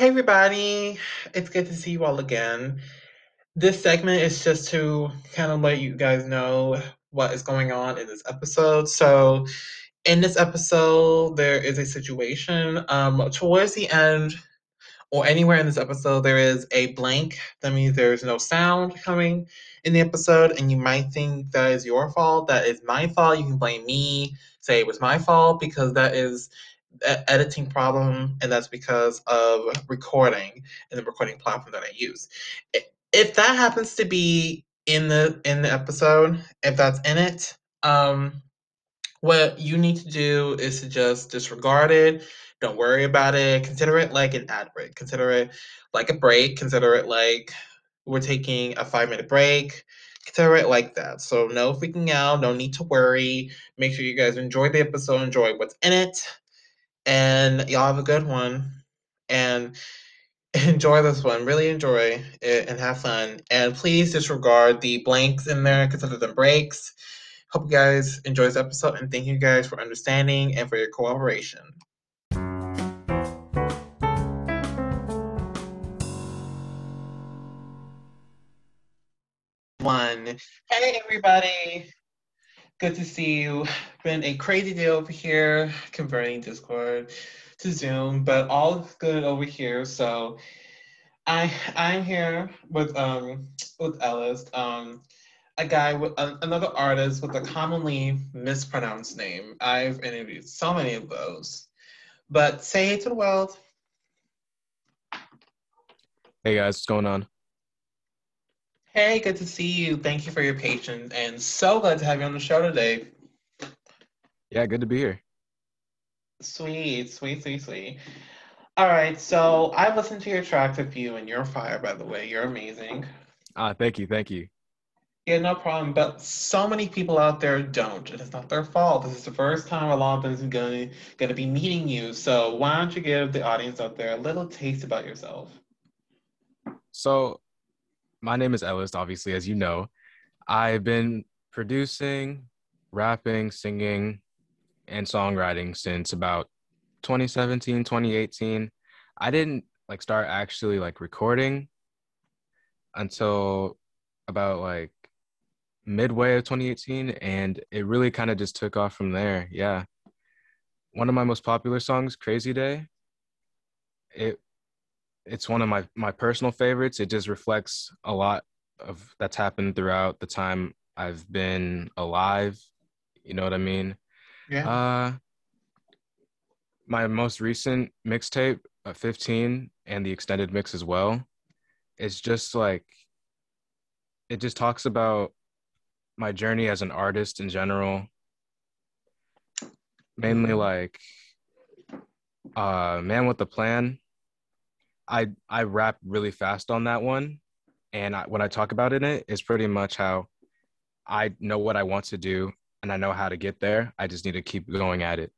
Hey everybody, it's good to see you all again. This segment is just to kind of let you guys know what is going on in this episode. So, in this episode, there is a situation. Um, towards the end, or anywhere in this episode, there is a blank. That means there's no sound coming in the episode, and you might think that is your fault. That is my fault. You can blame me, say it was my fault, because that is editing problem, and that's because of recording and the recording platform that I use. If that happens to be in the in the episode, if that's in it, um, what you need to do is to just disregard it. Don't worry about it. Consider it like an ad break. Consider it like a break. Consider it like we're taking a five minute break. Consider it like that. So no freaking out. No need to worry. Make sure you guys enjoy the episode. Enjoy what's in it. And y'all have a good one. And enjoy this one. Really enjoy it and have fun. And please disregard the blanks in there. Consider them breaks. Hope you guys enjoy this episode and thank you guys for understanding and for your cooperation. One. Hey everybody. Good to see you. Been a crazy day over here converting Discord to Zoom, but all good over here. So I I'm here with um with Ellist. Um a guy with another artist with a commonly mispronounced name. I've interviewed so many of those. But say hey to the world. Hey guys, what's going on? Hey, good to see you. Thank you for your patience and so glad to have you on the show today. Yeah, good to be here. Sweet, sweet, sweet, sweet. All right, so I've listened to your track with you and you're fire, by the way. You're amazing. Ah, thank you, thank you. Yeah, no problem. But so many people out there don't, and it's not their fault. This is the first time a lot of them is going going to be meeting you. So why don't you give the audience out there a little taste about yourself? So, my name is Ellist, obviously, as you know. I've been producing, rapping, singing, and songwriting since about 2017, 2018. I didn't like start actually like recording until about like midway of 2018 and it really kind of just took off from there yeah one of my most popular songs crazy day it it's one of my my personal favorites. It just reflects a lot of that's happened throughout the time i've been alive. You know what i mean? Yeah. uh my most recent mixtape uh, 15 and the extended mix as well it's just like it just talks about my journey as an artist in general. Mainly like uh man with a plan i i rap really fast on that one and I, when i talk about it it's pretty much how i know what i want to do and i know how to get there i just need to keep going at it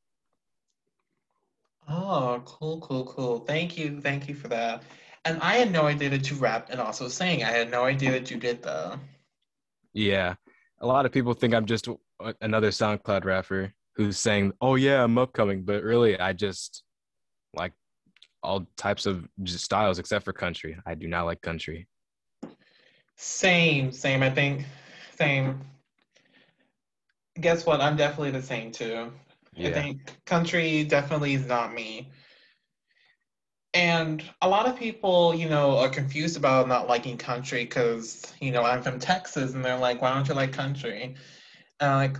Oh, cool, cool, cool. Thank you, thank you for that. And I had no idea that you rap and also sing. I had no idea that you did that. yeah a lot of people think i'm just another soundcloud rapper who's saying oh yeah i'm upcoming but really i just like all types of styles except for country i do not like country Same, same. I think, same. Guess what? I'm definitely the same too. Yeah. I think country definitely is not me. And a lot of people, you know, are confused about not liking country because, you know, I'm from Texas and they're like, why don't you like country? And I'm like,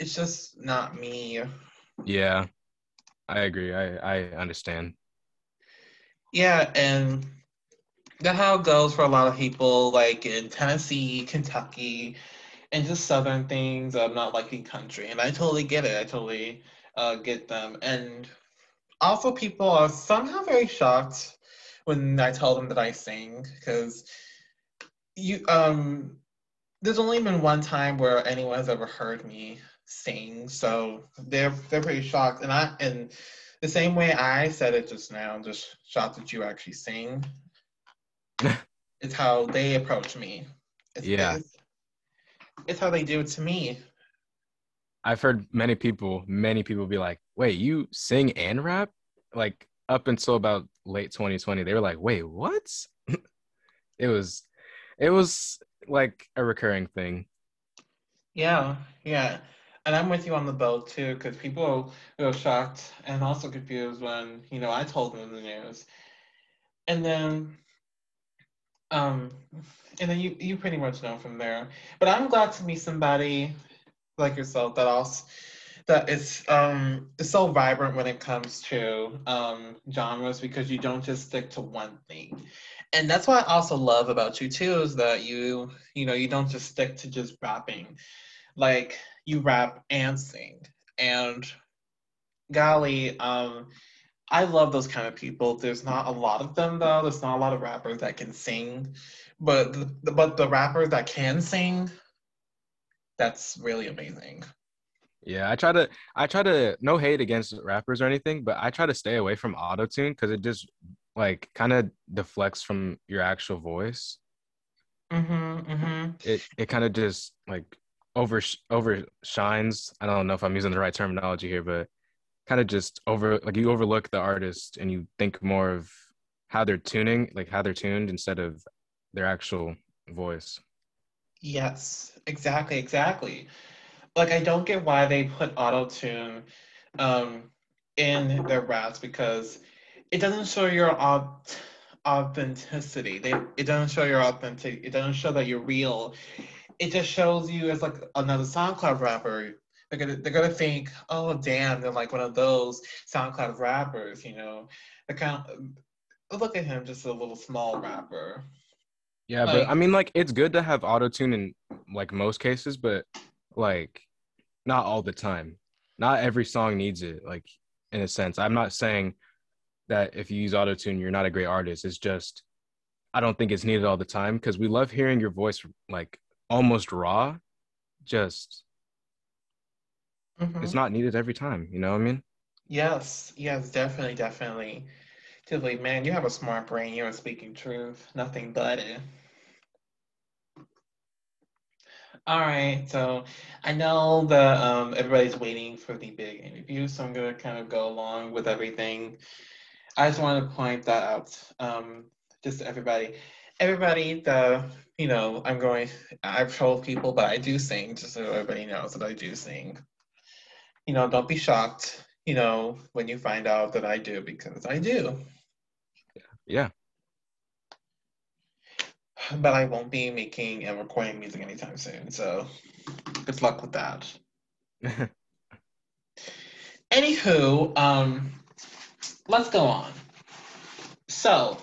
it's just not me. Yeah, I agree. I I understand. Yeah, and that's how it goes for a lot of people, like in Tennessee, Kentucky, and just southern things of not liking country. And I totally get it. I totally uh, get them. And also, people are somehow very shocked when I tell them that I sing because you um there's only been one time where anyone has ever heard me sing, so they're they're pretty shocked. And I and the same way I said it just now, just shocked that you actually sing. It's how they approach me. It's, Yeah. it's, it's how they do it to me. I've heard many people, many people be like, "Wait, you sing and rap?" Like up until about late 2020, they were like, "Wait, what?" it was, it was like a recurring thing. Yeah, yeah. And I'm with you on the boat too, because people were shocked and also confused when, you know, I told them the news. And then um and then you you pretty much know from there. But I'm glad to meet somebody like yourself that also that is um is so vibrant when it comes to um genres because you don't just stick to one thing. And that's what I also love about you too is that you you know you don't just stick to just rapping. Like you rap and sing. And golly, um I love those kind of people. There's not a lot of them though. There's not a lot of rappers that can sing, but the, but the rappers that can sing, that's really amazing. Yeah, I try to I try to no hate against rappers or anything, but I try to stay away from auto tune because it just like kind of deflects from your actual voice. Mm-hmm, mm-hmm. It it kind of just like over overshines. I don't know if I'm using the right terminology here, but kind of just over like you overlook the artist and you think more of how they're tuning, like how they're tuned instead of their actual voice. Yes, exactly, exactly. Like I don't get why they put auto tune um, in their raps because it doesn't show your authenticity. They it doesn't show your authentic. It doesn't show that you're real. It just shows you as like another SoundCloud rapper they're gonna they're gonna think, oh damn, they're like one of those SoundCloud rappers, you know. Kind of, uh, look at him, just a little small rapper. Yeah, like, but I mean, like it's good to have auto tune in like most cases, but like not all the time. Not every song needs it. Like in a sense, I'm not saying that if you use auto tune, you're not a great artist. It's just I don't think it's needed all the time because we love hearing your voice like almost raw. Just mm-hmm. it's not needed every time. You know what I mean? Yes, yes, definitely, definitely. Definitely, man, you have a smart brain. You're speaking truth, nothing but it. All right, so I know that um, everybody's waiting for the big interview, so I'm gonna kind of go along with everything. I just want to point that out, um, just to everybody. Everybody, the you know, I'm going. I've told people, but I do sing, just so everybody knows that I do sing you know, don't be shocked, you know, when you find out that I do because I do. Yeah. But I won't be making and recording music anytime soon, so good luck with that. Anywho, um, let's go on. So,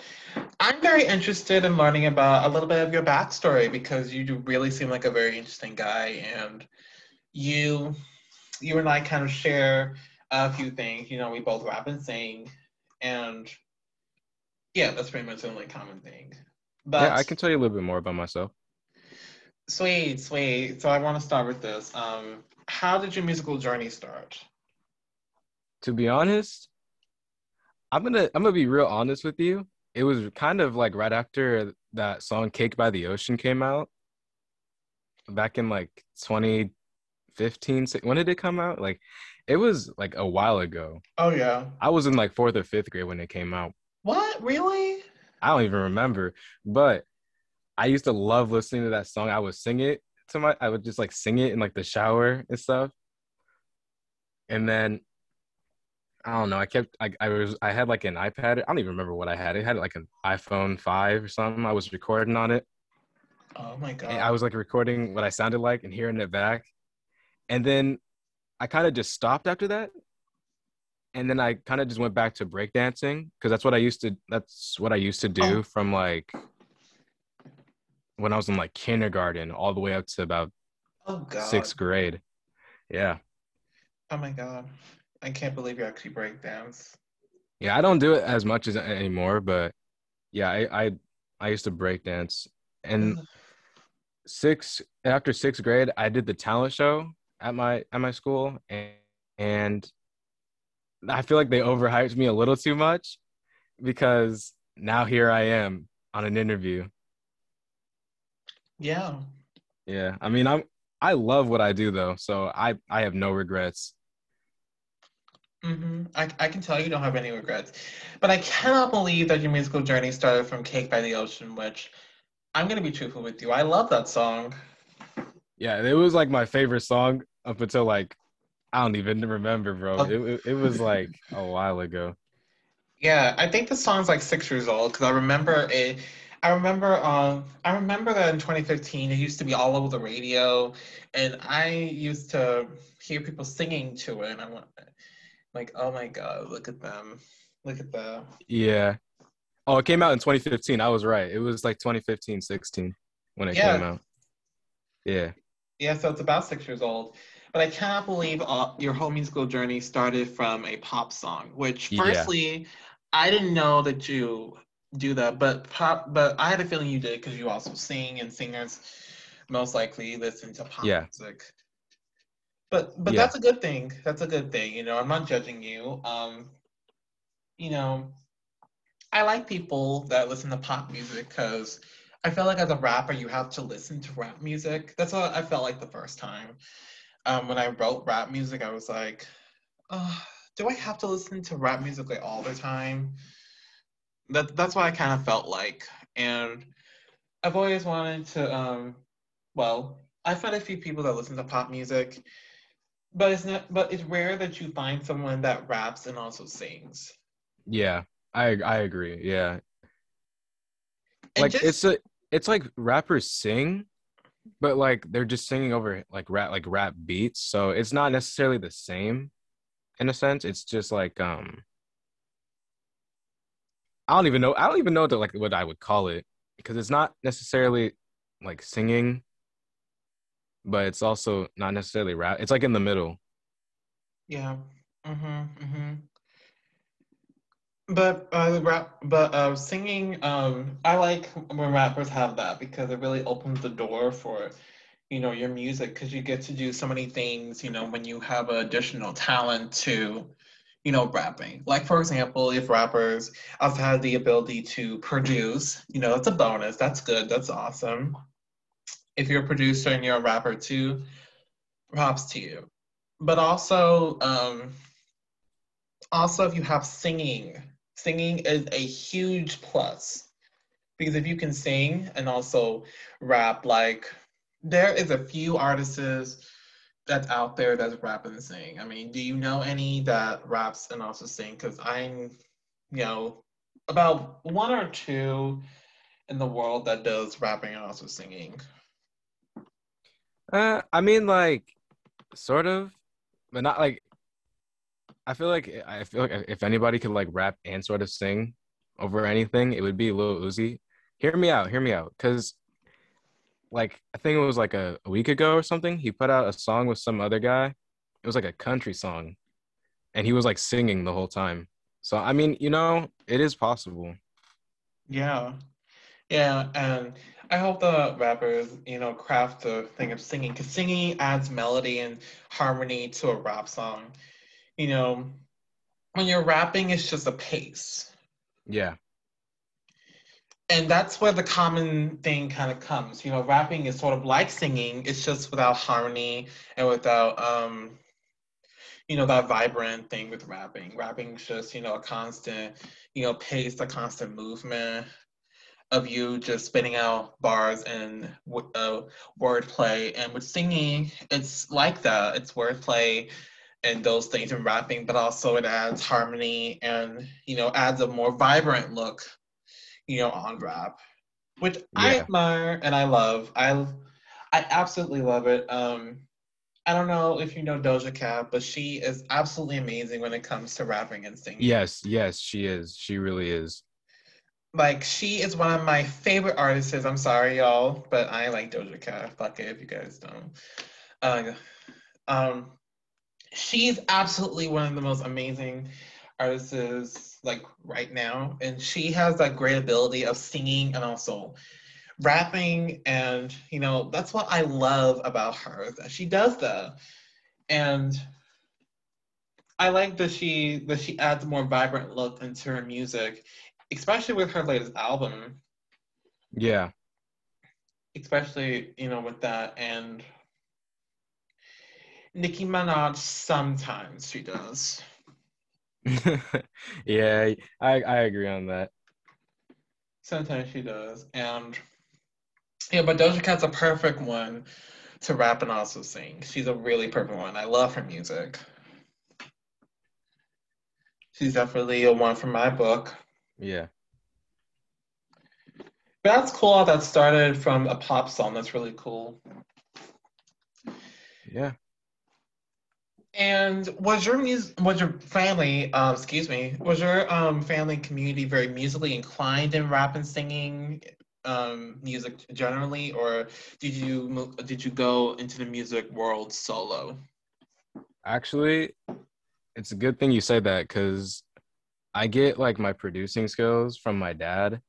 I'm very interested in learning about a little bit of your backstory because you do really seem like a very interesting guy, and you you and I kind of share a few things. You know, we both rap and sing, and yeah, that's pretty much the only common thing. But yeah, I can tell you a little bit more about myself. Sweet, sweet. So I want to start with this. Um, how did your musical journey start? To be honest, I'm gonna I'm gonna be real honest with you. It was kind of like right after that song "Cake by the Ocean" came out, back in like 2015 when did it come out? Like it was like a while ago. Oh yeah. I was in like fourth or fifth grade when it came out. What? Really? I don't even remember. But i used to love listening to that song. I would sing it to my i would just like sing it in like the shower and stuff. And then I don't know. I kept I, I was I had like an iPad. I don't even remember what I had. It had like an iPhone five or something. I was recording on it. Oh my god! And I was like recording what I sounded like and hearing it back, and then I kind of just stopped after that. And then I kind of just went back to breakdancing because that's what I used to that's what I used to do oh. from like when I was in like kindergarten all the way up to about oh, sixth grade. Yeah. Oh my god. I can't believe you actually break dance. Yeah, I don't do it as much as anymore, but yeah, I I, I used to break dance. And six after sixth grade, I did the talent show at my at my school and, and I feel like they overhyped me a little too much because now here I am on an interview. Yeah. Yeah. I mean, I'm I love what I do though, so I I have no regrets. Hmm I, I can tell you don't have any regrets. But I cannot believe that your musical journey started from Cake by the Ocean, which I'm going to be truthful with you. I love that song. Yeah, it was like my favorite song up until like I don't even remember, bro. Oh. It it, it was like a while ago. Yeah, I think the song's like six years old because I remember it. I remember um I remember that in 2015 it used to be all over the radio, and I used to hear people singing to it, and I'm like, oh my God, look at them, look at them. Yeah. Oh, it came out in 2015. I was right. It was like 2015, 16 when it Yeah. came out. Yeah. Yeah, so it's about six years old. But I cannot believe uh, your whole musical journey started from a pop song, which Yeah. firstly, I didn't know that you do that, but pop, but I had a feeling you did because you also sing and singers most likely listen to pop Yeah. music. But but Yeah. that's a good thing. That's a good thing. You know, I'm not judging you. Um, you know, I like people that listen to pop music because I feel like as a rapper, you have to listen to rap music. That's what I felt like the first time. Um, when I wrote rap music, I was like, oh, do I have to listen to rap music like all the time? That that's what I kind of felt like, and I've always wanted to. Um, well, I've met a few people that listen to pop music, but it's not. But it's rare that you find someone that raps and also sings. Yeah. I I agree. Yeah. And like just- it's a it's like rappers sing but like they're just singing over like rap like rap beats so it's not necessarily the same in a sense it's just like um i don't even know i don't even know what, like what i would call it because it's not necessarily like singing but it's also not necessarily rap it's like in the middle Yeah. Mm-hmm. Mm-hmm. But uh, rap, but uh, singing, um, I like when rappers have that because it really opens the door for, you know, your music because you get to do so many things, you know, when you have additional talent to, you know, rapping. Like for example, if rappers have the ability to produce, you know, it's a bonus. That's good. That's awesome. If you're a producer and you're a rapper too, props to you. But also, um, also if you have singing singing is a huge plus. Because if you can sing and also rap like there is a few artists that's out there that's rap and sing i mean do you know any that raps and also sing? Because i'm you know about one or two in the world that does rapping and also singing uh i mean like sort of but not like I feel like I feel like if anybody could like rap and sort of sing over anything, it would be Lil Uzi. Hear me out, hear me out, because like I think it was like a, a week ago or something. He put out a song with some other guy. It was like a country song, and he was like singing the whole time. So I mean, you know, it is possible. Yeah. Yeah, and I hope the rappers, you know, craft the thing of singing because singing adds melody and harmony to a rap song. You know, when you're rapping, it's just a pace. Yeah, And that's where the common thing kind of comes. You know, rapping is sort of like singing, it's just without harmony and without, um, you know, that vibrant thing with rapping. Rapping's just, you know, a constant, you know, pace, a constant movement of you just spitting out bars and w- uh, wordplay. And with singing, it's like that. It's wordplay and those things in rapping, but also it adds harmony and, you know, adds a more vibrant look, you know, on rap, which I admire and I love. I, I absolutely love it. Um, I don't know if you know Doja Cat, but she is absolutely amazing when it comes to rapping and singing. yes, yes, she is. She really is. Like she is one of my favorite artists. I'm sorry, y'all, but I like Doja Cat. Fuck it if you guys don't. Uh, um, she's absolutely one of the most amazing artists like right now, and she has that great ability of singing and also rapping, and you know that's what I love about her that she does that, and I like that she that she adds more vibrant look into her music, especially with her latest album. Yeah, Especially, you know, with that and Nicki Minaj sometimes she does. yeah, I I agree on that. Sometimes she does, and yeah, but Doja Cat's a perfect one to rap and also sing. She's a really perfect one. I love her music. She's definitely a one from my book. Yeah. But that's cool that started from a pop song. That's really cool. Yeah. And was your music, was your family, um, excuse me, was your um, family community very musically inclined in rap and singing um, music generally, or did you did you go into the music world solo? Actually, it's a good thing you say that because I get like my producing skills from my dad,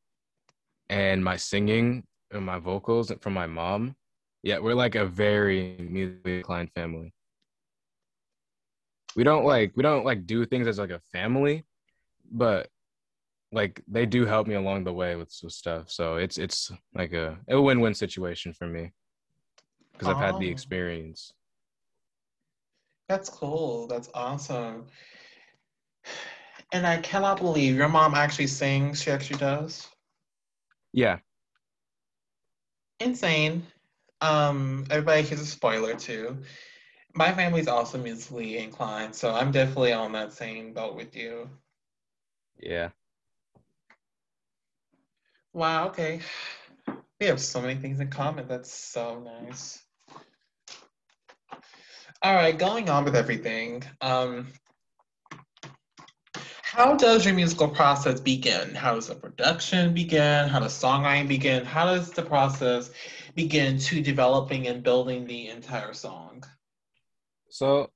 and my singing and my vocals from my mom. Yeah, we're like a very musically inclined family. We don't like we don't like do things as like a family, but like they do help me along the way with, with stuff. So it's it's like a a win win situation for me because I've had the oh. experience. That's cool. That's awesome. And I cannot believe your mom actually sings. She actually does. Yeah. Insane. Um, everybody, here's a spoiler too. My family's also musically inclined, so I'm definitely on that same boat with you. Yeah. Wow, okay. We have so many things in common. That's so nice. All right, going on with everything. Um, how does your musical process begin? How does the production begin? How does songwriting begin? How does the process begin to developing and building the entire song? So,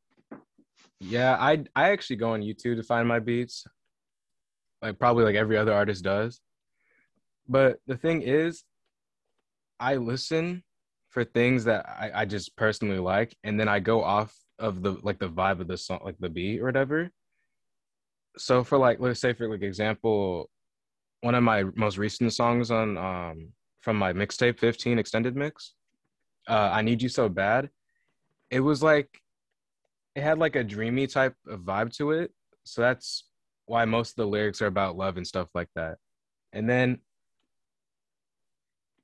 yeah, I I actually go on YouTube to find my beats, like probably like every other artist does. But the thing is, I listen for things that I, I just personally like, and then I go off of the like the vibe of the song, like the beat or whatever so for like let's say for like example one of my most recent songs on um from my mixtape 15 extended mix uh i need you so bad it was like it had like a dreamy type of vibe to it. So that's why most of the lyrics are about love and stuff like that. And then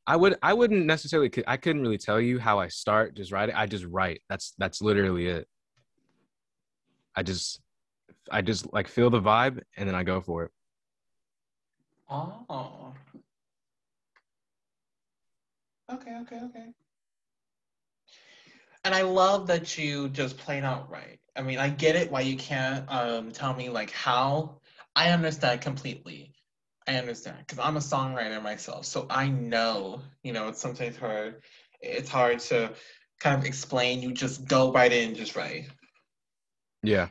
i would i wouldn't necessarily i couldn't really tell you how i start just writing i just write. That's that's literally it. I just I just like feel the vibe and then I go for it. Oh. Okay, okay, okay. And I love that you just plain out right. I mean, I get it why you can't um, tell me like how. I understand completely. I understand because I'm a songwriter myself, so I know you know it's sometimes hard. It's hard to kind of explain. You just go right in, just right. Yeah.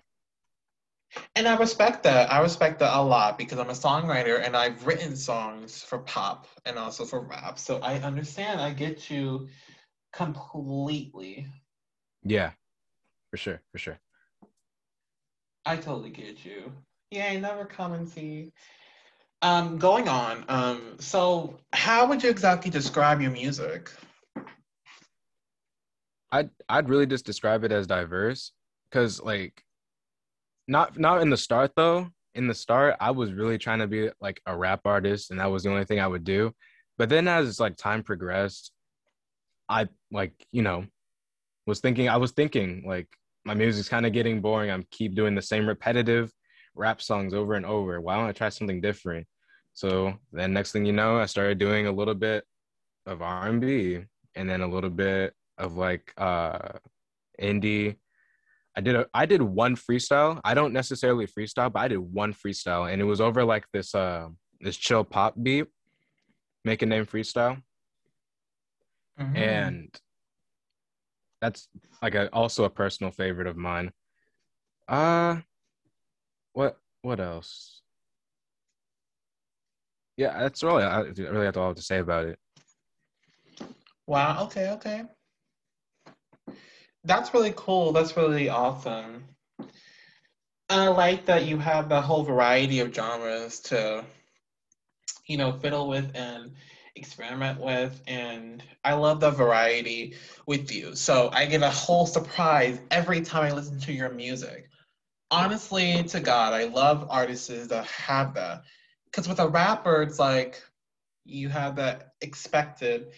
And I respect that. I respect that a lot because I'm a songwriter and I've written songs for pop and also for rap. So I understand. I get you completely. Yeah, for sure. For sure. I totally get you. Yeah, never come and see. Um, going on. Um, so how would you exactly describe your music? I'd I'd really just describe it as diverse because like not not in the start though. In the start, I was really trying to be like a rap artist, and that was the only thing I would do. But then, as like time progressed, I like you know was thinking I was thinking like my music's kind of getting boring. I'm keep doing the same repetitive rap songs over and over. Why don't I try something different? So then next thing you know, I started doing a little bit of R&B and then a little bit of like uh indie I did a I did one freestyle. I don't necessarily freestyle, but I did one freestyle, and it was over like this uh this chill pop beat, make a name freestyle, mm-hmm. and that's like a, also a personal favorite of mine. Uh what what else? Yeah, that's really I really have all to say about it. Wow. Okay. Okay. That's really cool. That's really awesome. I like that you have the whole variety of genres to, you know, fiddle with and experiment with. And I love the variety with you. So I get a whole surprise every time I listen to your music. honestly, to God, I love artists that have that. Because with a rapper, it's like you have that expected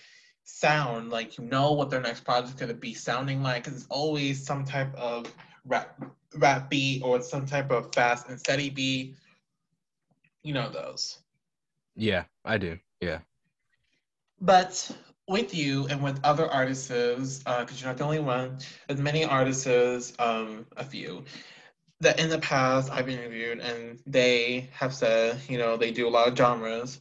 sound, like you know what their next project is gonna be sounding like. Cause it's always some type of rap rap beat or some type of fast and steady beat. You know those. Yeah, I do. Yeah. But with you and with other artists, because uh, you're not the only one, there's many artists, um, a few, that in the past I've interviewed and they have said, you know, they do a lot of genres.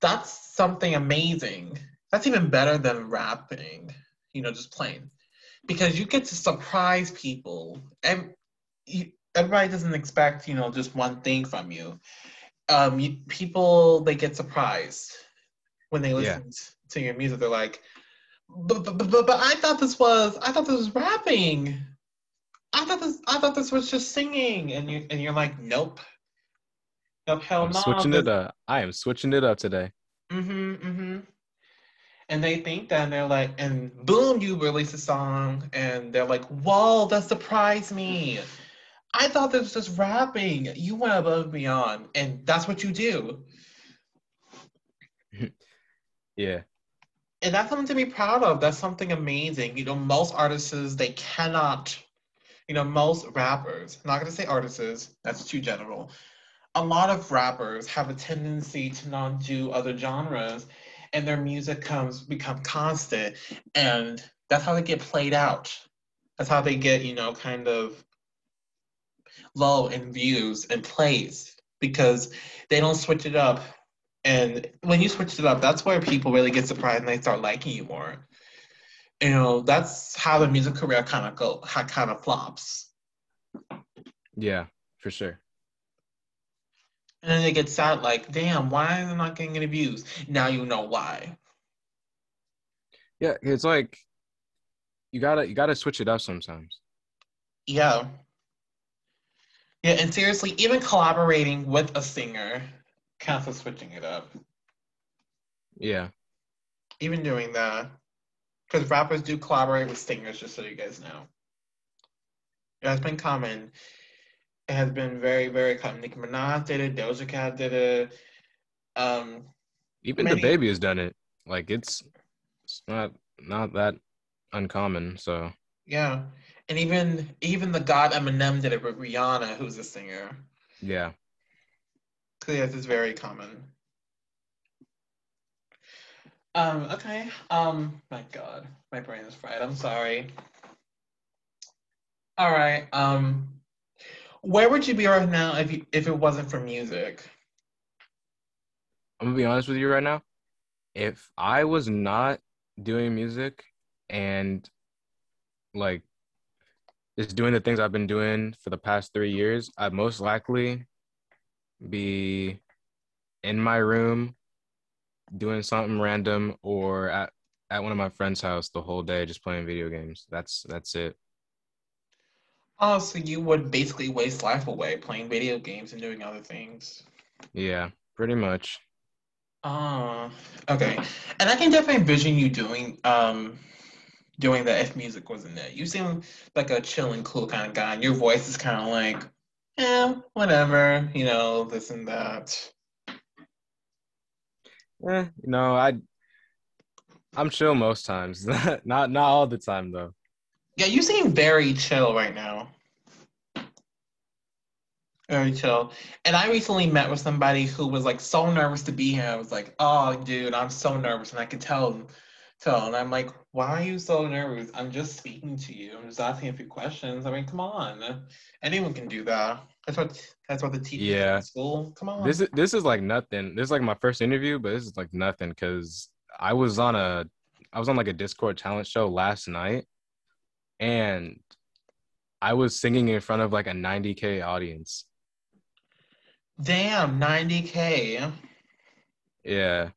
That's something amazing. That's even better than rapping, you know, just plain. Because you get to surprise people. And you, everybody doesn't expect, you know, just one thing from you. Um, you, people, they get surprised when they listen yeah. to your music. They're like, but, but, but, but I thought this was, I thought this was rapping. I thought this I thought this was just singing, and you and you're like, nope, nope, hell no. Switching it up. I am switching it up today. Mm-hmm. Mm-hmm. And they think that and they're like, and boom, you release a song, and they're like, whoa, that surprised me. I thought this was just rapping. You went above and beyond, and that's what you do. yeah. And that's something to be proud of. That's something amazing. You know, most artists they cannot you know, most rappers, I'm not gonna say artists, that's too general. A lot of rappers have a tendency to not do other genres and their music comes become constant and that's how they get played out. That's how they get, you know, kind of low in views and plays because they don't switch it up. And when you switch it up, that's where people really get surprised and they start liking you more you know that's how the music career kind of go kind of flops yeah for sure and then they get sad like damn why am i not getting any views? Now you know why. Yeah it's like you gotta you gotta switch it up sometimes. Yeah. Yeah and seriously even collaborating with a singer counts as switching it up. Yeah. Even doing that. Because rappers do collaborate with singers, just so you guys know. yeah, It has been common. It has been very, very common. Nicki Minaj did it. Doja Cat did it. Um, Even many... baby has done it. Like it's, it's not not that uncommon. So yeah, and even even the God Eminem did it with Rihanna, who's a singer. Yeah. Yes, it's very common. Um, okay. Um, my God, my brain is fried. I'm sorry. All right. Um, where would you be right now if you, if it wasn't for music? I'm gonna be honest with you right now. If I was not doing music and like just doing the things I've been doing for the past three years, I'd most likely be in my room doing something random or at, at one of my friends' house the whole day just playing video games. That's that's it. Oh, so you would basically waste life away playing video games and doing other things. Yeah, pretty much. Oh, okay. And I can definitely envision you doing um doing that if music wasn't there. You seem like a chill and cool kind of guy, and your voice is kind of like, yeah, whatever, you know, this and that. Eh, you know, I I'm chill most times. not not all the time though. Yeah, you seem very chill right now. Very chill. And I recently met with somebody who was like so nervous to be here. I was like, oh dude, I'm so nervous. And I could tell tell. And I'm like, why are you so nervous? I'm just speaking to you. I'm just asking a few questions. I mean, come on. Anyone can do that. That's what that's what the teachers yeah. in school. Come on. This is this is like nothing. This is like my first interview, but this is like nothing because I was on a I was on like a Discord talent show last night, and I was singing in front of like a 90k audience. Damn, 90k. Yeah.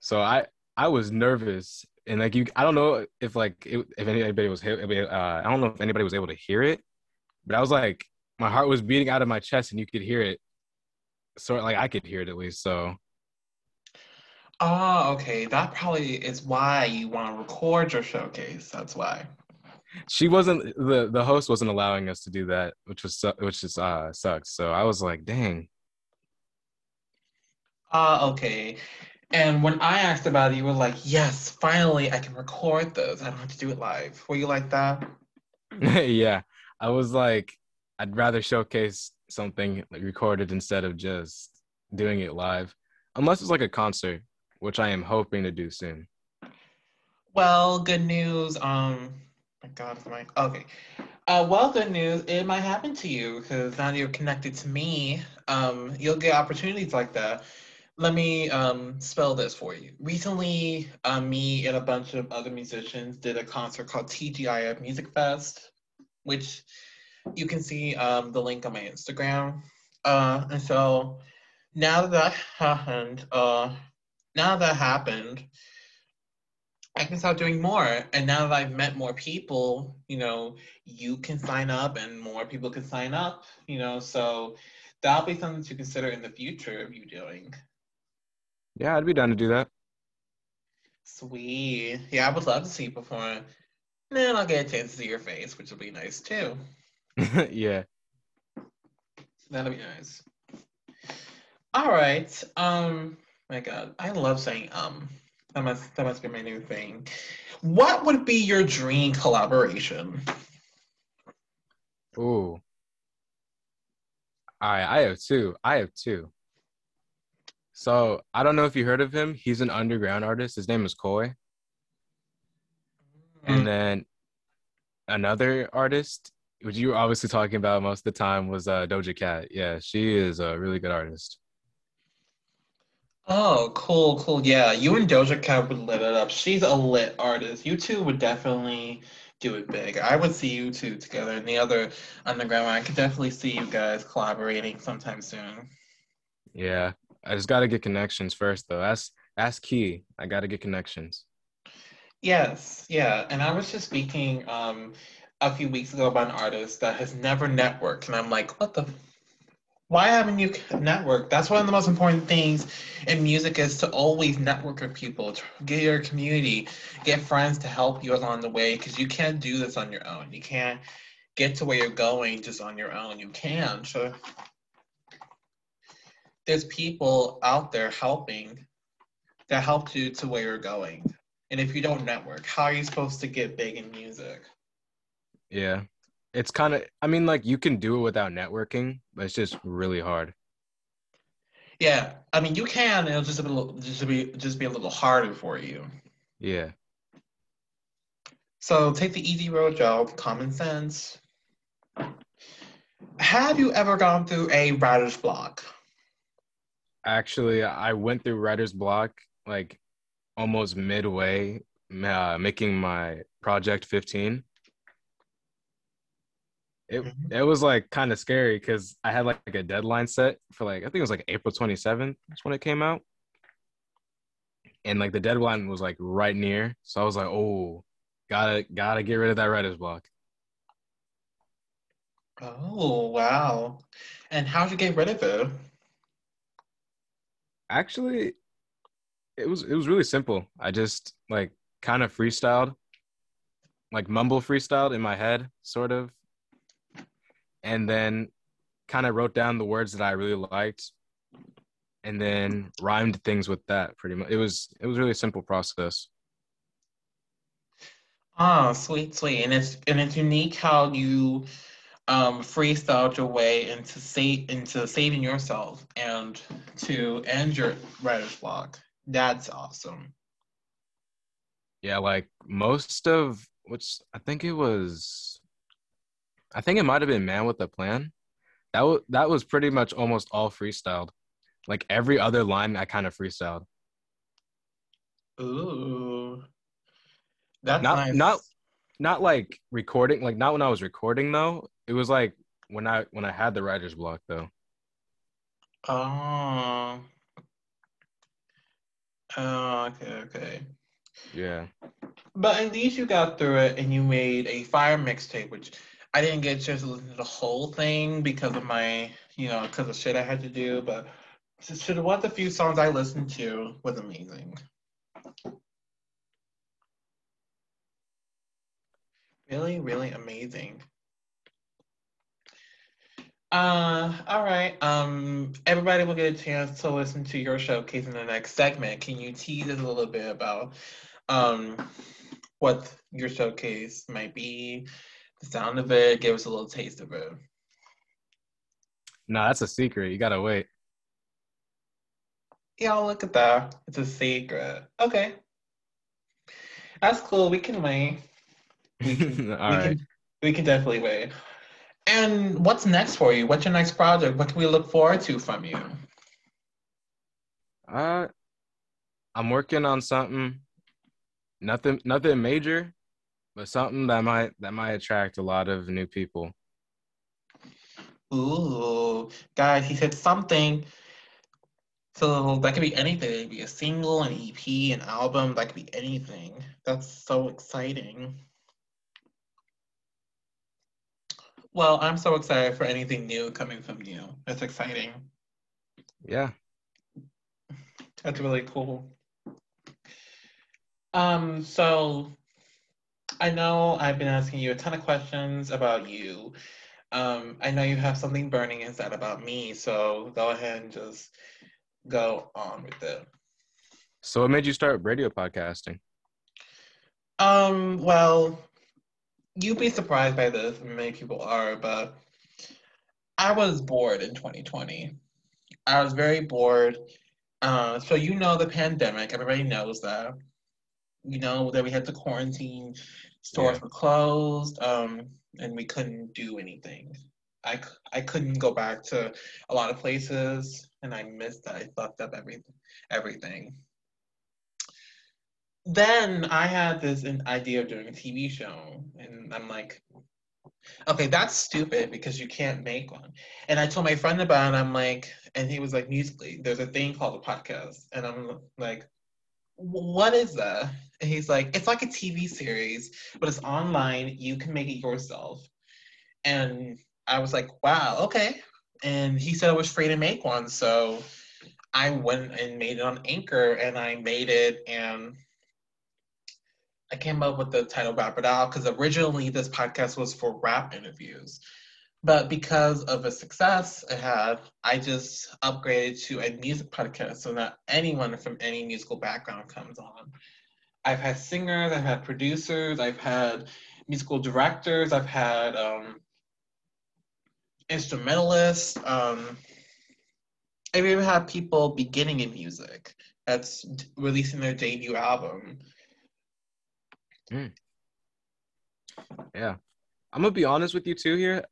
So I I was nervous and like you I don't know if like it, if anybody was uh, I don't know if anybody was able to hear it, but I was like my heart was beating out of my chest and you could hear it sort of like i could hear it at least so oh okay that probably is why you want to record your showcase that's why she wasn't the the host wasn't allowing us to do that, which was which is uh sucks. So I was like, dang. Ah, uh, okay. And when I asked about it, you were like, yes, finally I can record this. I don't have to do it live. Were you like that? yeah. I was like, I'd rather showcase something recorded instead of just doing it live. Unless it's like a concert, which I am hoping to do soon. Well, good news. Um, God, my okay. Uh, well, good news. It might happen to you because now you're connected to me. Um, you'll get opportunities like that. Let me um, spell this for you. Recently, uh, me and a bunch of other musicians did a concert called TGIF Music Fest, which you can see um, the link on my Instagram. Uh, and so now that that happened, uh, now that happened, I can start doing more. And now that I've met more people, you know, you can sign up and more people can sign up, you know, so that'll be something to consider in the future of you doing. Yeah, I'd be down to do that. Sweet. Yeah, I would love to see you perform. And then I'll get a chance to see your face, which will be nice too. yeah. That'll be nice. All right. Um my god, I love saying um. That must that must be my new thing. What would be your dream collaboration? Ooh. I I have two. I have two. So I don't know if you heard of him. He's an underground artist. His name is Koi. Mm. And then another artist, which you were obviously talking about most of the time, was uh, Doja Cat. Yeah, she is a really good artist. Oh, cool, cool. Yeah, you and Doja Cat would lit it up. She's a lit artist. You two would definitely do it big. I would see you two together. And the other underground, I could definitely see you guys collaborating sometime soon. Yeah, I just got to get connections first, though. That's that's key. I got to get connections. Yes, yeah. And I was just speaking um, a few weeks ago about an artist that has never networked, and I'm like, what the? Why haven't you networked? That's one of the most important things in music is to always network with people, get your community, get friends to help you along the way, because you can't do this on your own. You can't get to where you're going just on your own. You can. So there's people out there helping that helped you to where you're going. And if you don't network, how are you supposed to get big in music? Yeah. It's kind of I mean like you can do it without networking, but it's just really hard. Yeah. I mean you can, it'll just a little just be just be a little harder for you. Yeah. So take the easy road, Joe. Common sense. Have you ever gone through a writer's block? Actually, I went through writer's block like almost midway uh, making my project 15. It mm-hmm. it was like kind of scary because I had like, like a deadline set for like I think it was like April 27th. That's when it came out, and like the deadline was like right near. So I was like, oh, gotta gotta get rid of that writer's block. Oh wow! And how'd you get rid of it? Actually, it was it was really simple. I just like kind of freestyled, like mumble freestyled in my head, sort of, and then kind of wrote down the words that I really liked, and then rhymed things with that. Pretty much, it was it was really a simple process. Oh, sweet, sweet, and it's and it's unique how you um, freestyled your way into save into saving yourself and to end your writer's block. That's awesome. Yeah, like most of which I think it was, I think it might have been Man with a Plan. That was that was pretty much almost all freestyled. Like every other line, I kind of freestyled. Ooh, that's not nice. not not like recording. Like not when I was recording though. It was like when I when I had the writer's block though. Oh. Oh, okay, okay. Yeah. But at least you got through it and you made a fire mixtape, which I didn't get a chance to listen to the whole thing because of my, you know, because of shit I had to do. But to what the few songs I listened to was amazing. Really, really amazing. Uh, all right. Um, everybody will get a chance to listen to your showcase in the next segment. Can you tease us a little bit about um what your showcase might be, the sound of it, give us a little taste of it. No, that's a secret. You gotta wait. Y'all look at that. It's a secret. Okay. That's cool. We can wait. We can, All we, right. can, we can definitely wait. And what's next for you? What's your next project? What can we look forward to from you? Uh, I'm working on something. Nothing, nothing major, but something that might that might attract a lot of new people. Ooh, guys, he said something. So that could be anything. It could be a single, an EP, an album. That could be anything. That's so exciting. Well, I'm so excited for anything new coming from you. That's exciting. Yeah. That's really cool. Um, so I know I've been asking you a ton of questions about you. Um, I know you have something burning inside about me, so go ahead and just go on with it. So what made you start radio podcasting? Um, well, you'd be surprised by this, many people are, but I was bored in 2020. I was very bored. Uh, so you know the pandemic, everybody knows that. You know that we had to quarantine, stores Yeah. were closed, um, and we couldn't do anything. I, I couldn't go back to a lot of places, and I missed that. I fucked up everything. everything. Then I had this an idea of doing a TV show, and I'm like, okay, that's stupid because you can't make one. And I told my friend about it, I'm like, and he was like, musically, there's a thing called a podcast. And I'm like, "Wh- what is that? And he's like, it's like a TV series, but it's online. You can make it yourself. And I was like, wow, okay. And he said it was free to make one. So I went and made it on Anchor and I made it and I came up with the title Rap It Out because originally this podcast was for rap interviews. But because of the success it had, I just upgraded to a music podcast so that anyone from any musical background comes on. I've had singers, I've had producers, I've had musical directors, I've had um, instrumentalists. Um, I've even had people beginning in music that's d- releasing their debut album. Yeah. I'm gonna be honest with you too here.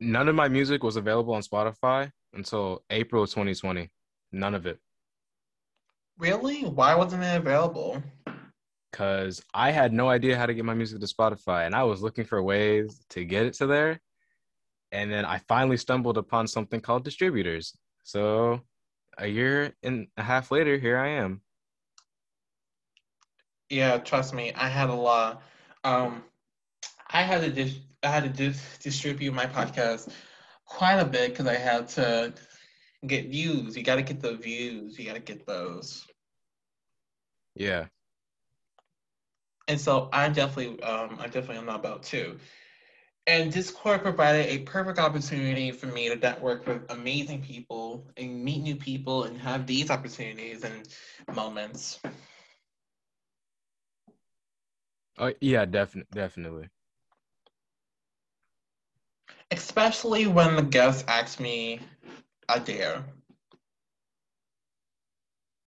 None of my music was available on Spotify until April 2020. None of it. Really? Why wasn't it available? Cause I had no idea how to get my music to Spotify and I was looking for ways to get it to there. And then I finally stumbled upon something called distributors. So a year and a half later, here I am. Yeah, trust me, I had a lot. Um, I had to dis- I had to dis- distribute my podcast quite a bit because I had to get views. You got to get the views. You got to get those. Yeah. And so I'm definitely, um, I definitely am not about to. And Discord provided a perfect opportunity for me to network with amazing people and meet new people and have these opportunities and moments. Oh yeah, definitely definitely. Especially when the guest asks me a dare.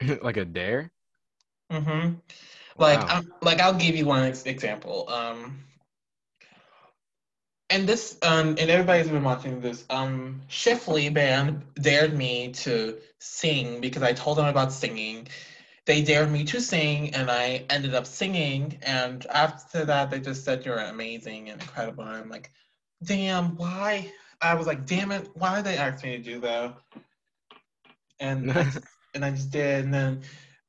like a dare? Mm-hmm. Like, Wow. I'm, like I'll give you one ex- example. Um, and this, um, and everybody's been watching this. Um, Shifley band dared me to sing because I told them about singing. They dared me to sing, and I ended up singing. And after that, they just said you're amazing and incredible. And I'm like, damn, why? I was like, damn it, why did they ask me to do that? And I just, and I just did. And then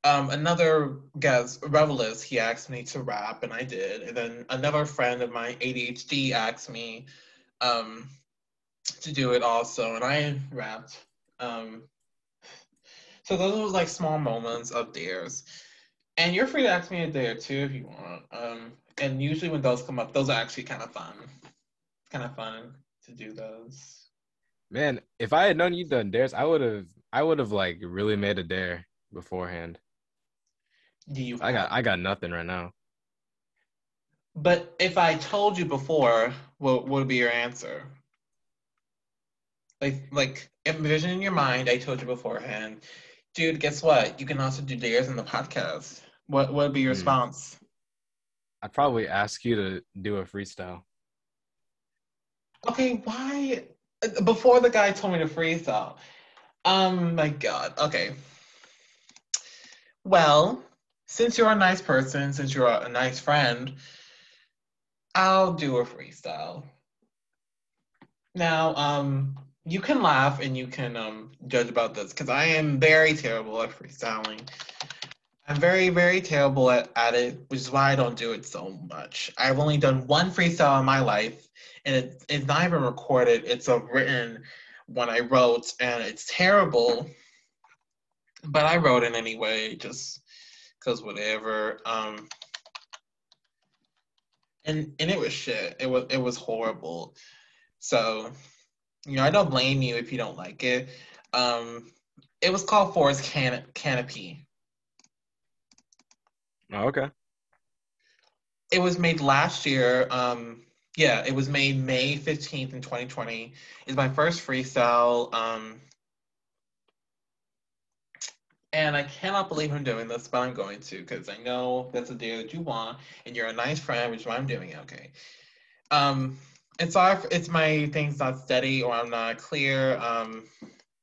um, another guest, Revelist, he asked me to rap, and I did. And then another friend of mine, ADHD, asked me um, to do it also, and I rapped. Um, so those were like small moments of dares. And you're free to ask me a dare too if you want. Um, and usually when those come up, those are actually kind of fun. Kind of fun to do those. Man, if I had known you'd done dares, I would have I would have like really made a dare beforehand. Do you? I got I got nothing right now. But if I told you before, what would be your answer? Like, like envision in your mind. I told you beforehand, dude. Guess what? You can also do dares in the podcast. What what would be your Hmm. response? I'd probably ask you to do a freestyle. Okay, why? Before the guy told me to freestyle. Um, my God. Okay. Well, since you're a nice person, since you're a nice friend, I'll do a freestyle. Now, um, you can laugh and you can um judge about this because I am very terrible at freestyling. I'm very, very terrible at, at it, which is why I don't do it so much. I've only done one freestyle in my life, and it, it's not even recorded. It's a written one I wrote, and it's terrible. But I wrote it anyway, just because whatever. Um, and and it was shit. It was it was horrible. So, you know, I don't blame you if you don't like it. Um, it was called Forest Can- Canopy. Oh, okay. It was made last year. Um, yeah, it was made May 15th in 2020. It's my first freestyle. Um, and I cannot believe I'm doing this, but I'm going to because I know that's a deal that you want, and you're a nice friend, which is why I'm doing it. Okay. Um, it's if it's my thing's not steady or I'm not clear. Um,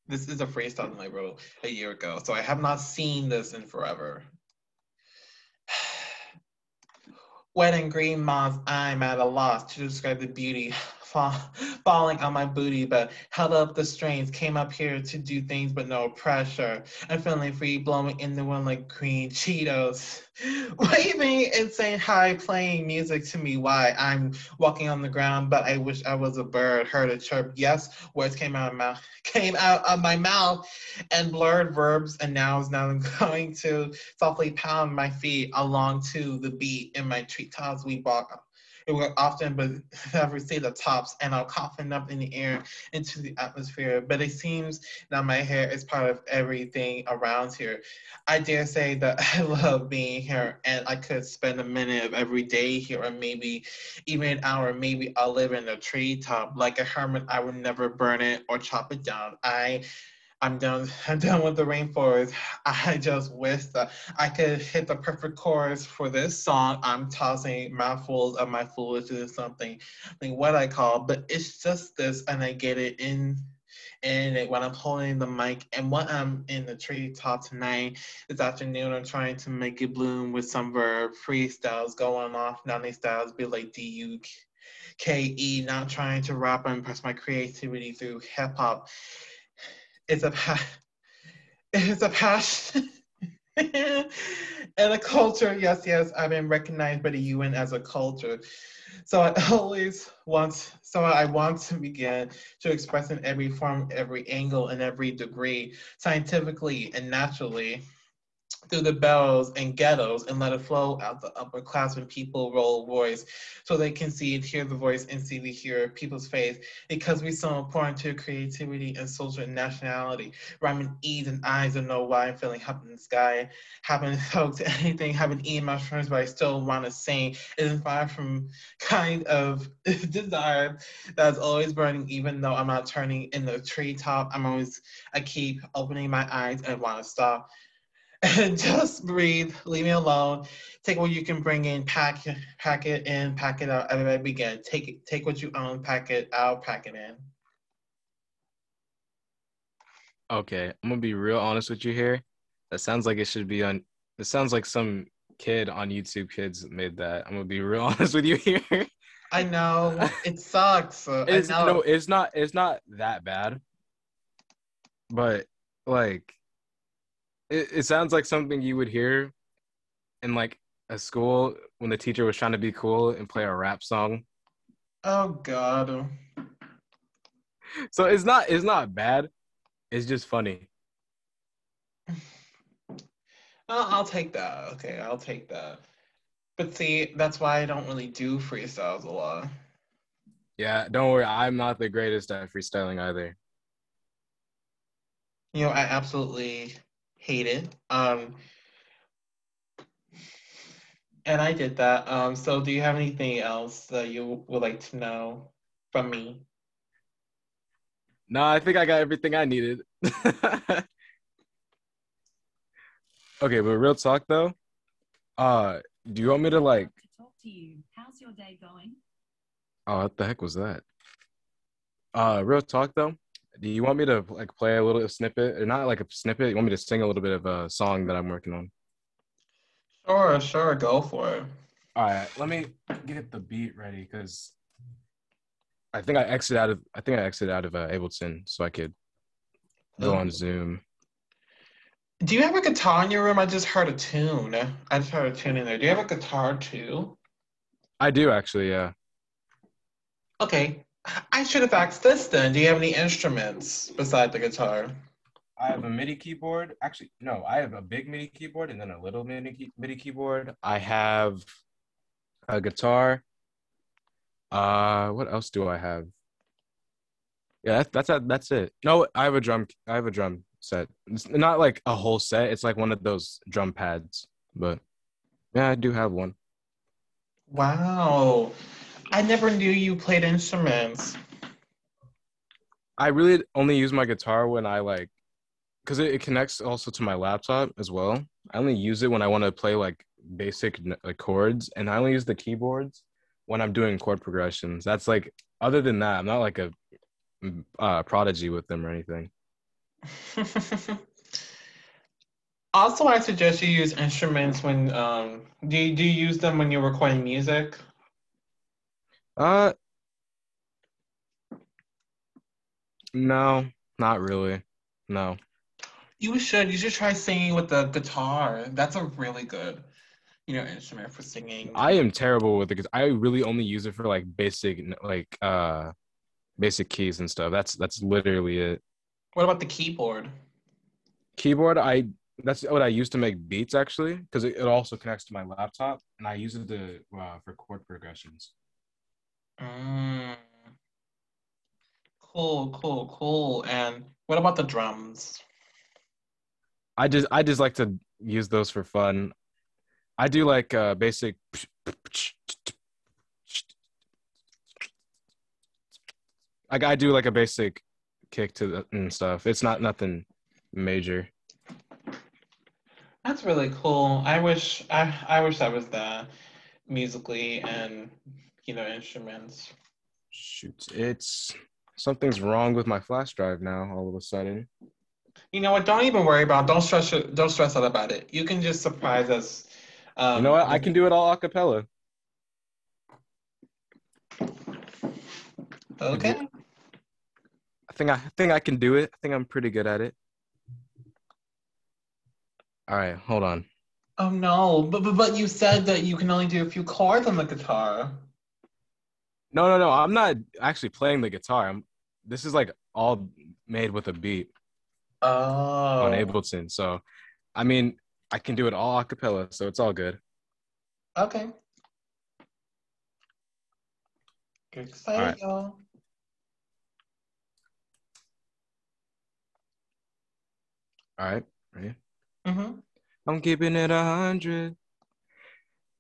this is a freestyle that I wrote a year ago, so I have not seen this in forever. Wet and green moths, I'm at a loss to describe the beauty fall, falling on my booty, but held up the strings, came up here to do things but no pressure. I'm feeling free, blowing in the wind like green Cheetos. Waving and saying hi, playing music to me. Why? I'm walking on the ground, but I wish I was a bird. Heard a chirp. Yes, words came out of my mouth, came out of my mouth, and blurred verbs and nouns. Now I'm going to softly pound my feet along to the beat in my treetops. We walk. It will often, see the tops, and I'll coughin up in the air into the atmosphere. But it seems that my hair is part of everything around here. I dare say that I love being here, and I could spend a minute of every day here, or maybe even an hour. Maybe I'll live in a treetop like a hermit. I would never burn it or chop it down. I I'm done. I'm done with the rainforest. I just wish that I could hit the perfect chorus for this song. I'm tossing mouthfuls of my foolishness, something, like what I call, but it's just this, and I get it in. And it, when I'm holding the mic, and when I'm in the treetop tonight, this afternoon, I'm trying to make it bloom with some verb freestyles going off, Nani styles, be like D U K E, not trying to rap and impress my creativity through hip hop it's a pa- it's a passion and a culture. Yes, yes, I've been recognized by the UN as a culture. So I always want, so I want to begin to express in every form, every angle, and every degree, scientifically and naturally through the barrels and ghettos and let it flow out the upper class when people roll voice so they can see and hear the voice, and see the hear people's face because we're so important to creativity and social and nationality. Rhyming E's and I's and know why I'm feeling up in the sky. Haven't to anything, haven't eaten mushrooms, but I still want to sing. It is far from kind of desire that's always burning, even though I'm not turning in the treetop. I'm always, I keep opening my eyes and want to stop just breathe. Leave me alone. Take what you can bring in. Pack pack it in. Pack it out. Everybody begin. Take it. Take what you own. Pack it out. Pack it in. Okay, I'm gonna be real honest with you here. That sounds like it should be on. It sounds like some kid on YouTube Kids made that. I'm gonna be real honest with you here. I know it sucks. I It's know. no, it's not. It's not that bad. But like, it, it sounds like something you would hear in like a school when the teacher was trying to be cool and play a rap song. Oh God. So it's not. It's not bad. It's just funny. I'll, I'll take that. Okay, I'll take that. But see, that's why I don't really do freestyles a lot. Yeah, don't worry. I'm not the greatest at freestyling either. You know, I absolutely hate it. Um, and I did that. Um, so do you have anything else that you would like to know from me? No, I think I got everything I needed. okay, but real talk though. Uh, do you want me to like? Talk to you. How's your day going? Oh, what the heck was that? Uh, real talk though. Do you want me to like play a little snippet, or not like a snippet? You want me to sing a little bit of a song that I'm working on? Sure, sure, go for it. All right, let me get the beat ready because I think I exited out of I think I exited out of uh, Ableton so I could go on Zoom. Do you have a guitar in your room? I just heard a tune. I just heard a tune in there. Do you have a guitar too? I do actually, yeah. Okay. I should have asked this then. Do you have any instruments beside the guitar? I have a MIDI keyboard. Actually, no, I have a big MIDI keyboard and then a little MIDI, key- MIDI keyboard. I have a guitar. Uh, what else do I have? Yeah, that's that's that's it. No, I have a drum. I have a drum set. It's not like a whole set. It's like one of those drum pads. But yeah, I do have one. Wow. I never knew you played instruments. I really only use my guitar when I like, because it, it connects also to my laptop as well. I only use it when I want to play like basic like chords, and I only use the keyboards when I'm doing chord progressions. That's like, other than that, I'm not like a uh, prodigy with them or anything. also, I suggest you use instruments when um do you, do you use them when you're recording music? Uh, no, not really. No. You should. You should try singing with the guitar. That's a really good, you know, instrument for singing. I am terrible with it because I really only use it for like basic like uh basic keys and stuff. That's that's literally it. What about the keyboard? Keyboard, I that's what I use to make beats actually because it, it also connects to my laptop and I use it to uh, for chord progressions. Mm. Cool, cool, cool. And what about the drums? I just I just like to use those for fun. I do like uh basic like I do like a basic kick to the and stuff. It's not nothing major. That's really cool. I wish I I wish I was that musically and know instruments. Shoot, it's something's wrong with my flash drive now. All of a sudden, You know what? Don't even worry about. It. Don't stress. Don't stress out about it. You can just surprise us. Um, you know what? I can do it all a cappella. Okay. I think I, I think I can do it. I think I'm pretty good at it. All right, hold on. Oh no! But, but but you said that you can only do a few chords on the guitar. No, no, no. I'm not actually playing the guitar. I'm. This is like all made with a beat Oh. on Ableton. So, I mean, I can do it all a cappella, so it's all good. Okay. Get excited, Alright. y'all. All right, ready? Mm-hmm. I'm keeping it a hundred.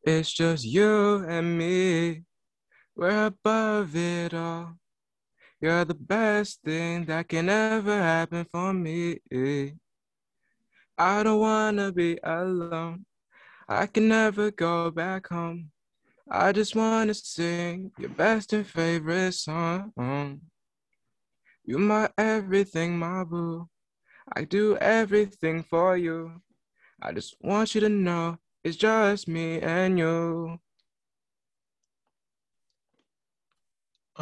It's just you and me. We're above it all. You're the best thing that can ever happen for me. I don't wanna be alone. I can never go back home. I just wanna sing your best and favorite song. You're my everything, my boo. I do everything for you. I just want you to know it's just me and you.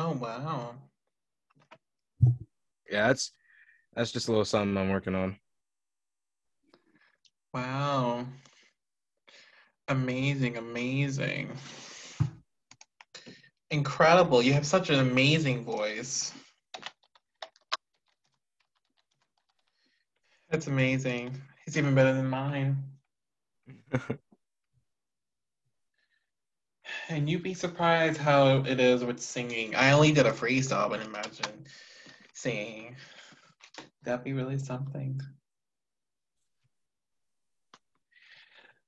Oh wow. Yeah, that's that's just a little something I'm working on. Wow. Amazing, amazing. Incredible. You have such an amazing voice. That's amazing. It's even better than mine. And you'd be surprised how it is with singing. I only did a freestyle, but imagine singing. That'd be really something.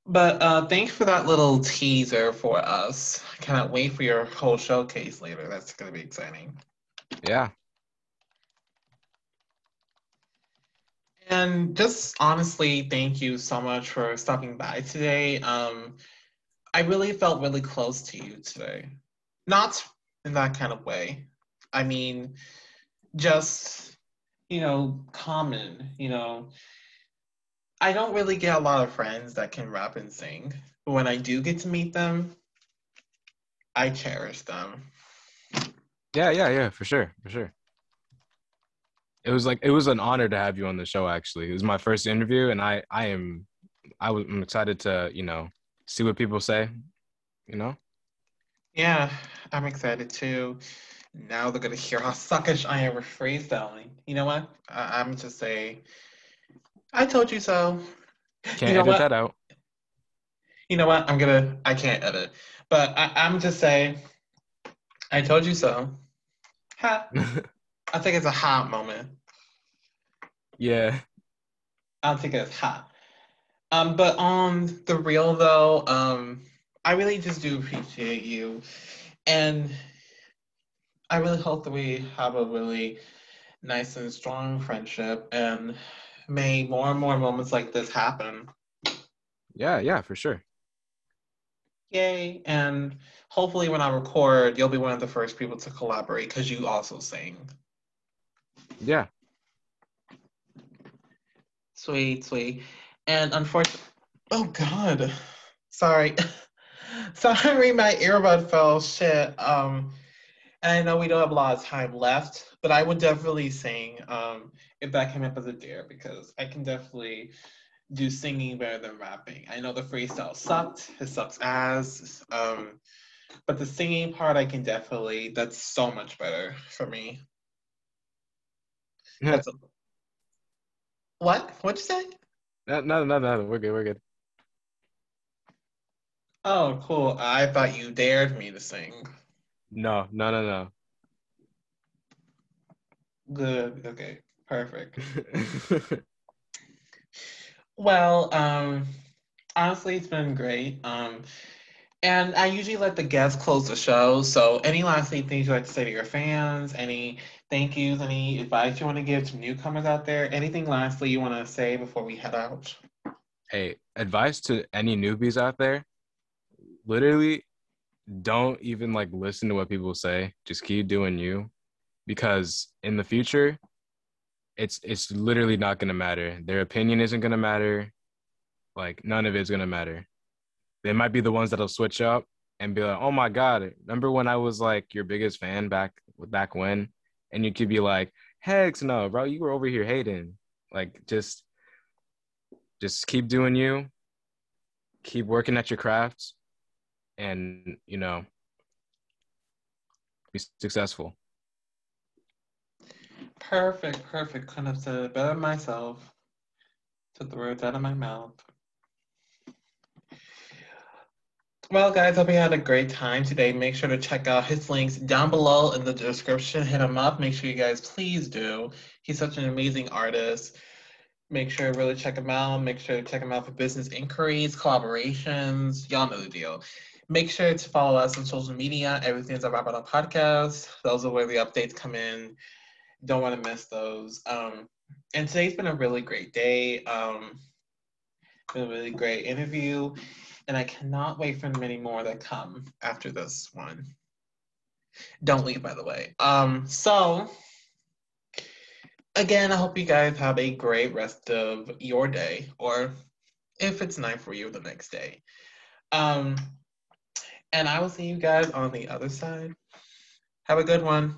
But uh, thanks for that little teaser for us. I cannot wait for your whole showcase later. That's going to be exciting. Yeah. And just honestly, thank you so much for stopping by today. Um, I really felt really close to you today. Not in that kind of way. I mean, just, you know, common, you know. I don't really get a lot of friends that can rap and sing, but when I do get to meet them, I cherish them. Yeah, yeah, yeah, for sure, for sure. It was like it was an honor to have you on the show. Actually, it was my first interview, and I, I am, I was, I'm excited to, you know, see what people say. You know. Yeah, I'm excited too. Now they're gonna hear how suckish I am with freestyling. You know what? I- I'm just say, I told you so. Can't you know edit what? that out. You know what? I'm gonna. I can't edit, but I, I'm just saying. I told you so. Ha. I think it's a hot moment. yeah. I don't think it's hot. Um, but on the real though, um, I really just do appreciate you, and I really hope that we have a really nice and strong friendship, and may more and more moments like this happen. Yeah, yeah, for sure. Yay! And hopefully, when I record, you'll be one of the first people to collaborate because you also sing. Yeah. Sweet, sweet. And unfortunately, oh God, sorry, sorry, my earbud fell. Shit. Um, and I know we don't have a lot of time left, but I would definitely sing um if that came up as a dare because I can definitely do singing better than rapping. I know the freestyle sucked. It sucks ass. Um, but the singing part, I can definitely. That's so much better for me. Yeah. That's a, what? What'd you say? No, no, no, no. We're good. We're good. Oh, cool. I thought you dared me to sing. No, no, no, no. Good. Okay. Perfect. Well, um, honestly, it's been great. Um, and I usually let the guests close the show. So, any lastly things you'd like to say to your fans? Any thank yous? Any advice you want to give to newcomers out there? Anything lastly you want to say before we head out? hey, advice to any newbies out there: literally, don't even like listen to what people say. Just keep doing you, because in the future, it's it's literally not gonna matter. Their opinion isn't gonna matter. Like none of it's gonna matter. They might be the ones that'll switch up and be like, "Oh my god, remember when I was like your biggest fan back back when?" And you could be like, "Hex, no, bro, you were over here hating." Like just just keep doing you, keep working at your crafts, and you know, be successful. Perfect, perfect. Couldn't have said it better myself. Took the words out of my mouth. Well, guys, hope you had a great time today. Make sure to check out his links down below in the description. Hit him up. Make sure you guys please do. He's such an amazing artist. Make sure to really check him out. Make sure to check him out for business inquiries, collaborations. Y'all know the deal. Make sure to follow us on social media. Everything's a Wrap Up podcast. Those are where the updates come in. Don't want to miss those. Um, and today's been a really great day. Um, been a really great interview, and I cannot wait for many more that come after this one. Don't leave, by the way. Um, so again, I hope you guys have a great rest of your day, or if it's night for you, the next day. Um, and I will see you guys on the other side. Have a good one.